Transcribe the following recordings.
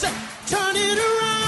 Turn it around.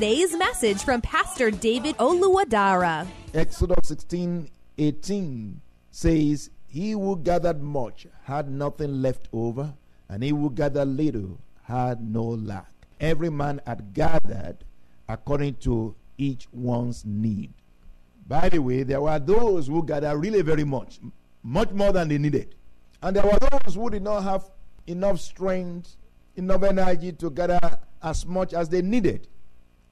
message from Pastor David Oluwadara. Exodus 16 18 says, He who gathered much had nothing left over, and he who gathered little had no lack. Every man had gathered according to each one's need. By the way, there were those who gathered really very much, much more than they needed. And there were those who did not have enough strength, enough energy to gather as much as they needed.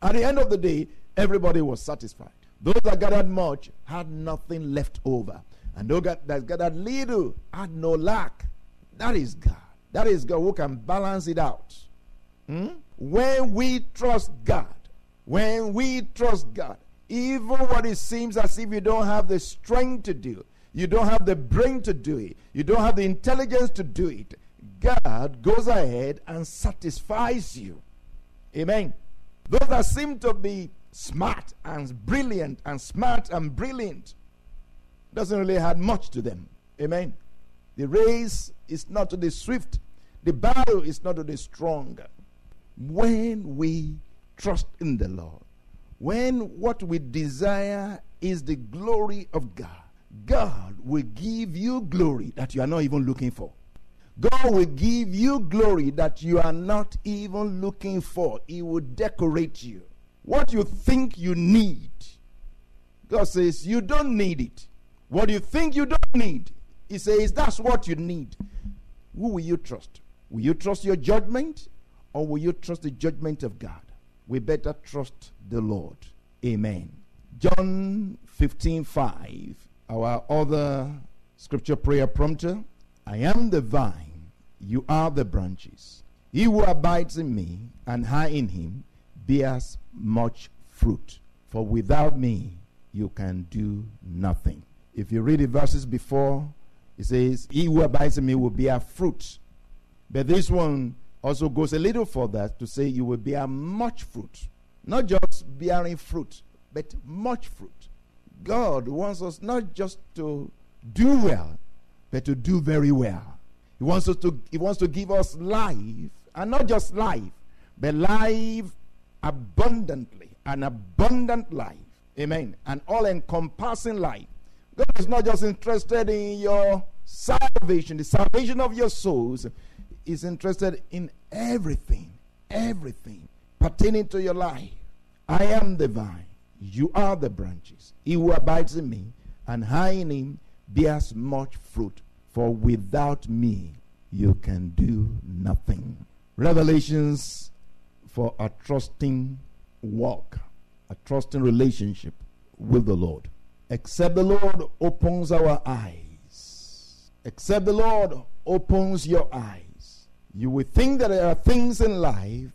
At the end of the day, everybody was satisfied. Those that gathered much had nothing left over. And those that gathered little had no lack. That is God. That is God who can balance it out. Hmm? When we trust God, when we trust God, even what it seems as if you don't have the strength to do, you don't have the brain to do it, you don't have the intelligence to do it, God goes ahead and satisfies you. Amen. Those that seem to be smart and brilliant and smart and brilliant doesn't really add much to them. Amen. The race is not to the swift, the battle is not to the strong. When we trust in the Lord, when what we desire is the glory of God, God will give you glory that you are not even looking for. God will give you glory that you are not even looking for. He will decorate you. What you think you need, God says you don't need it. What you think you don't need, He says that's what you need. Who will you trust? Will you trust your judgment or will you trust the judgment of God? We better trust the Lord. Amen. John 15 5, our other scripture prayer prompter. I am the vine, you are the branches. He who abides in me and I in him bears much fruit. For without me you can do nothing. If you read the verses before, it says, He who abides in me will bear fruit. But this one also goes a little further to say you will bear much fruit. Not just bearing fruit, but much fruit. God wants us not just to do well, but to do very well. He wants us to he wants to give us life, and not just life, but life abundantly, an abundant life. Amen. An all-encompassing life. God is not just interested in your salvation, the salvation of your souls. Is interested in everything, everything pertaining to your life. I am the vine, you are the branches. He who abides in me and I in him bears much fruit. For without me, you can do nothing. Revelations for a trusting walk, a trusting relationship with the Lord. Except the Lord opens our eyes, except the Lord opens your eyes, you will think that there are things in life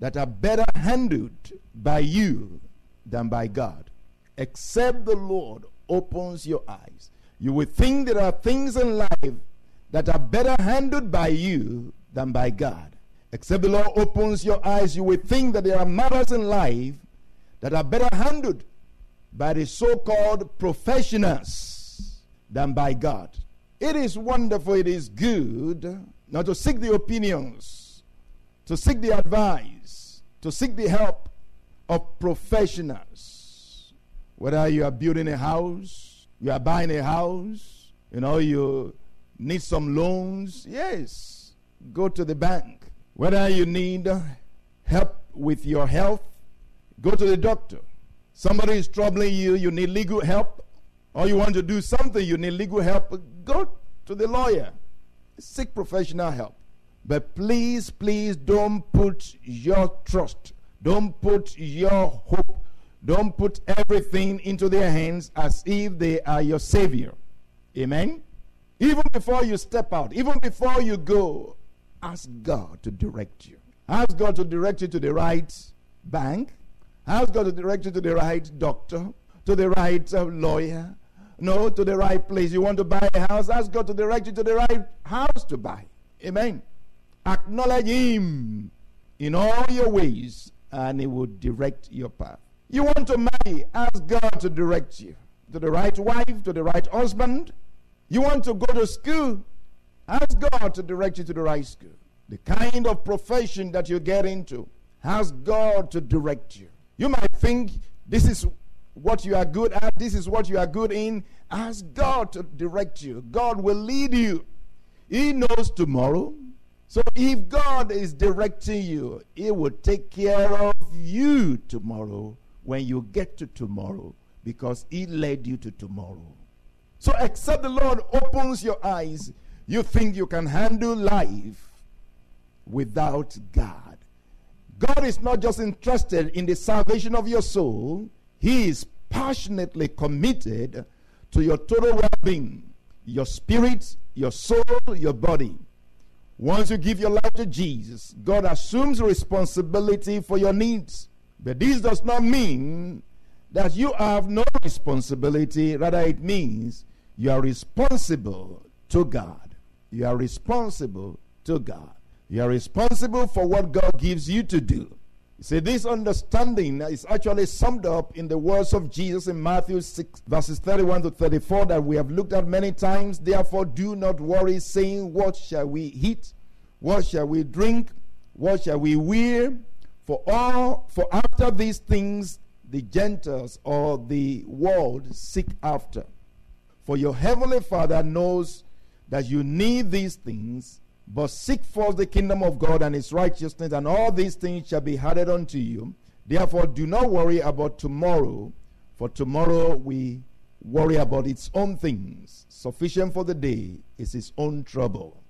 that are better handled by you than by God. Except the Lord opens your eyes, you will think there are things in life that are better handled by you than by God. Except the Lord opens your eyes, you will think that there are matters in life that are better handled by the so called professionals than by God. It is wonderful, it is good now to seek the opinions, to seek the advice, to seek the help of professionals. Whether you are building a house, you are buying a house, you know, you need some loans, yes, go to the bank. Whether you need help with your health, go to the doctor. Somebody is troubling you, you need legal help, or you want to do something, you need legal help, go to the lawyer. Seek professional help. But please, please don't put your trust, don't put your hope, don't put everything into their hands as if they are your savior. Amen? Even before you step out, even before you go, ask God to direct you. Ask God to direct you to the right bank. Ask God to direct you to the right doctor, to the right uh, lawyer, no, to the right place. You want to buy a house, ask God to direct you to the right house to buy. Amen. Acknowledge Him in all your ways, and He will direct your path. You want to marry, ask God to direct you to the right wife, to the right husband. You want to go to school, ask God to direct you to the right school. The kind of profession that you get into, ask God to direct you. You might think this is what you are good at, this is what you are good in. Ask God to direct you. God will lead you. He knows tomorrow. So if God is directing you, He will take care of you tomorrow when you get to tomorrow because He led you to tomorrow. So except the Lord opens your eyes, you think you can handle life without God. God is not just interested in the salvation of your soul, He is passionately committed to your total well being, your spirit, your soul, your body. Once you give your life to Jesus, God assumes responsibility for your needs. But this does not mean that you have no responsibility, rather, it means you are responsible to God. You are responsible to God. You are responsible for what God gives you to do. See, this understanding is actually summed up in the words of Jesus in Matthew 6, verses 31 to 34, that we have looked at many times. Therefore, do not worry, saying, What shall we eat? What shall we drink? What shall we wear? For all, for after these things the Gentiles or the world seek after. For your heavenly Father knows that you need these things, but seek first the kingdom of God and his righteousness, and all these things shall be added unto you. Therefore, do not worry about tomorrow, for tomorrow we worry about its own things. Sufficient for the day is its own trouble.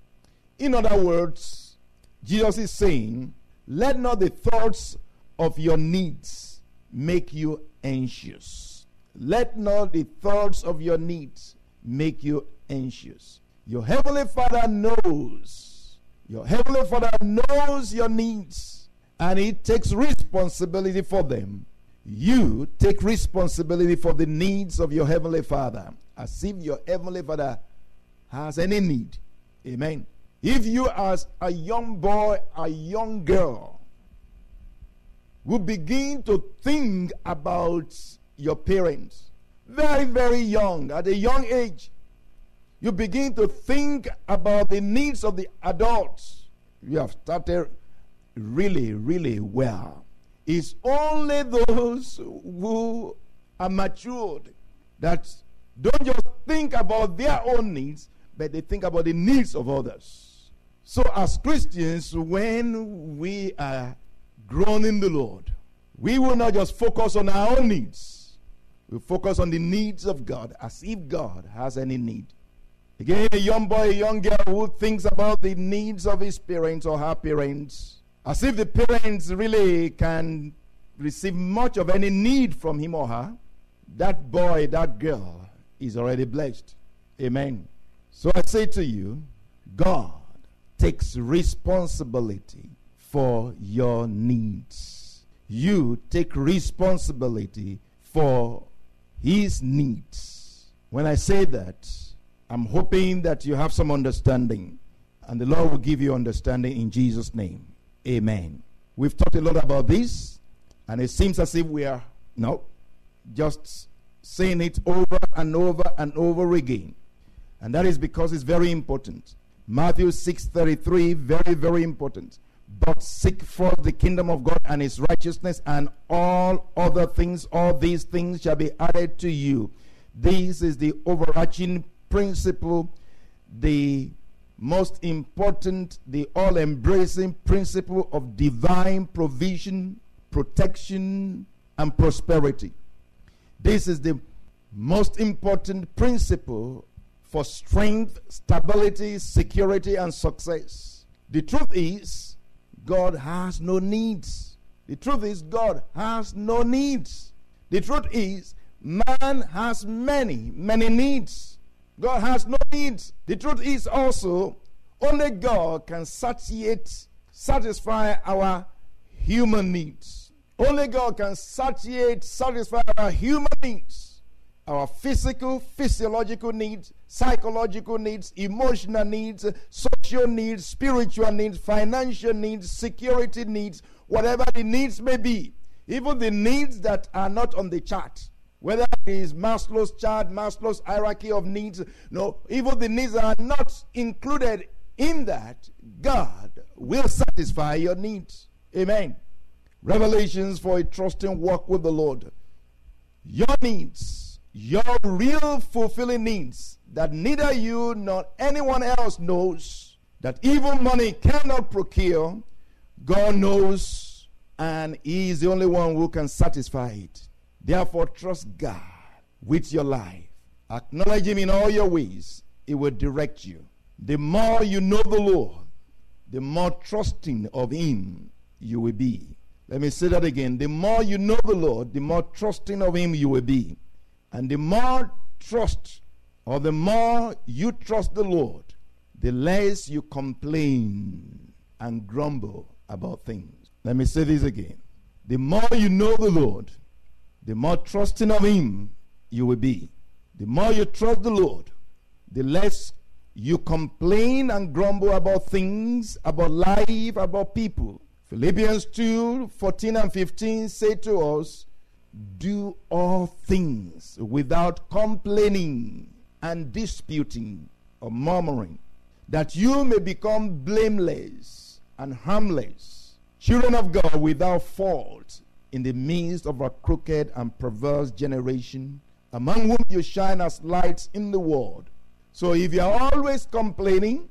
In other words, Jesus is saying, let not the thoughts of your needs make you anxious. Let not the thoughts of your needs make you anxious. Your heavenly Father knows. Your heavenly Father knows your needs and he takes responsibility for them. You take responsibility for the needs of your heavenly Father as if your heavenly Father has any need. Amen. If you, as a young boy, a young girl, will begin to think about your parents, very, very young, at a young age, you begin to think about the needs of the adults. You have started really, really well. It's only those who are matured that don't just think about their own needs, but they think about the needs of others. So, as Christians, when we are grown in the Lord, we will not just focus on our own needs, we focus on the needs of God as if God has any need. Again, a young boy, a young girl who thinks about the needs of his parents or her parents, as if the parents really can receive much of any need from him or her, that boy, that girl is already blessed. Amen. So I say to you, God takes responsibility for your needs. You take responsibility for his needs. When I say that, I'm hoping that you have some understanding, and the Lord will give you understanding in Jesus' name. Amen. We've talked a lot about this, and it seems as if we are, no, just saying it over and over and over again. And that is because it's very important. Matthew 6:33 very very important. But seek first the kingdom of God and his righteousness and all other things all these things shall be added to you. This is the overarching principle the most important, the all embracing principle of divine provision, protection, and prosperity. This is the most important principle for strength, stability, security, and success. The truth is, God has no needs. The truth is, God has no needs. The truth is, man has many, many needs. God has no needs. The truth is also, only God can satiate, satisfy our human needs. Only God can satiate, satisfy our human needs our physical, physiological needs, psychological needs, emotional needs, social needs, spiritual needs, financial needs, security needs, whatever the needs may be, even the needs that are not on the chart. Whether it is Maslow's chart, Maslow's hierarchy of needs, no, even the needs are not included in that, God will satisfy your needs. Amen. Revelations for a trusting walk with the Lord. Your needs your real fulfilling needs that neither you nor anyone else knows, that even money cannot procure, God knows, and He is the only one who can satisfy it. Therefore, trust God with your life. Acknowledge Him in all your ways, He will direct you. The more you know the Lord, the more trusting of Him you will be. Let me say that again. The more you know the Lord, the more trusting of Him you will be. And the more trust, or the more you trust the Lord, the less you complain and grumble about things. Let me say this again. The more you know the Lord, the more trusting of Him you will be. The more you trust the Lord, the less you complain and grumble about things, about life, about people. Philippians 2 14 and 15 say to us, do all things without complaining and disputing or murmuring, that you may become blameless and harmless, children of God without fault in the midst of a crooked and perverse generation, among whom you shine as lights in the world. So if you are always complaining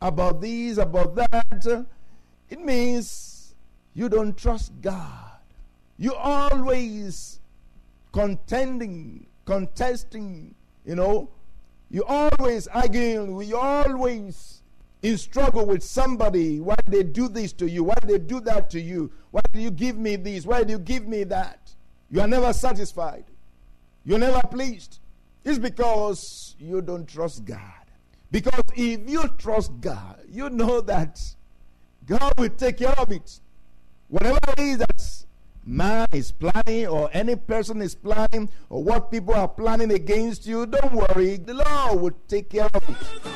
about this, about that, it means you don't trust God. You always contending, contesting, you know. You always arguing, you always in struggle with somebody. Why they do this to you? Why they do that to you? Why do you give me this? Why do you give me that? You are never satisfied. You're never pleased. It's because you don't trust God. Because if you trust God, you know that God will take care of it. Whatever it is that's man is planning or any person is planning or what people are planning against you, don't worry. The Lord will take care of it.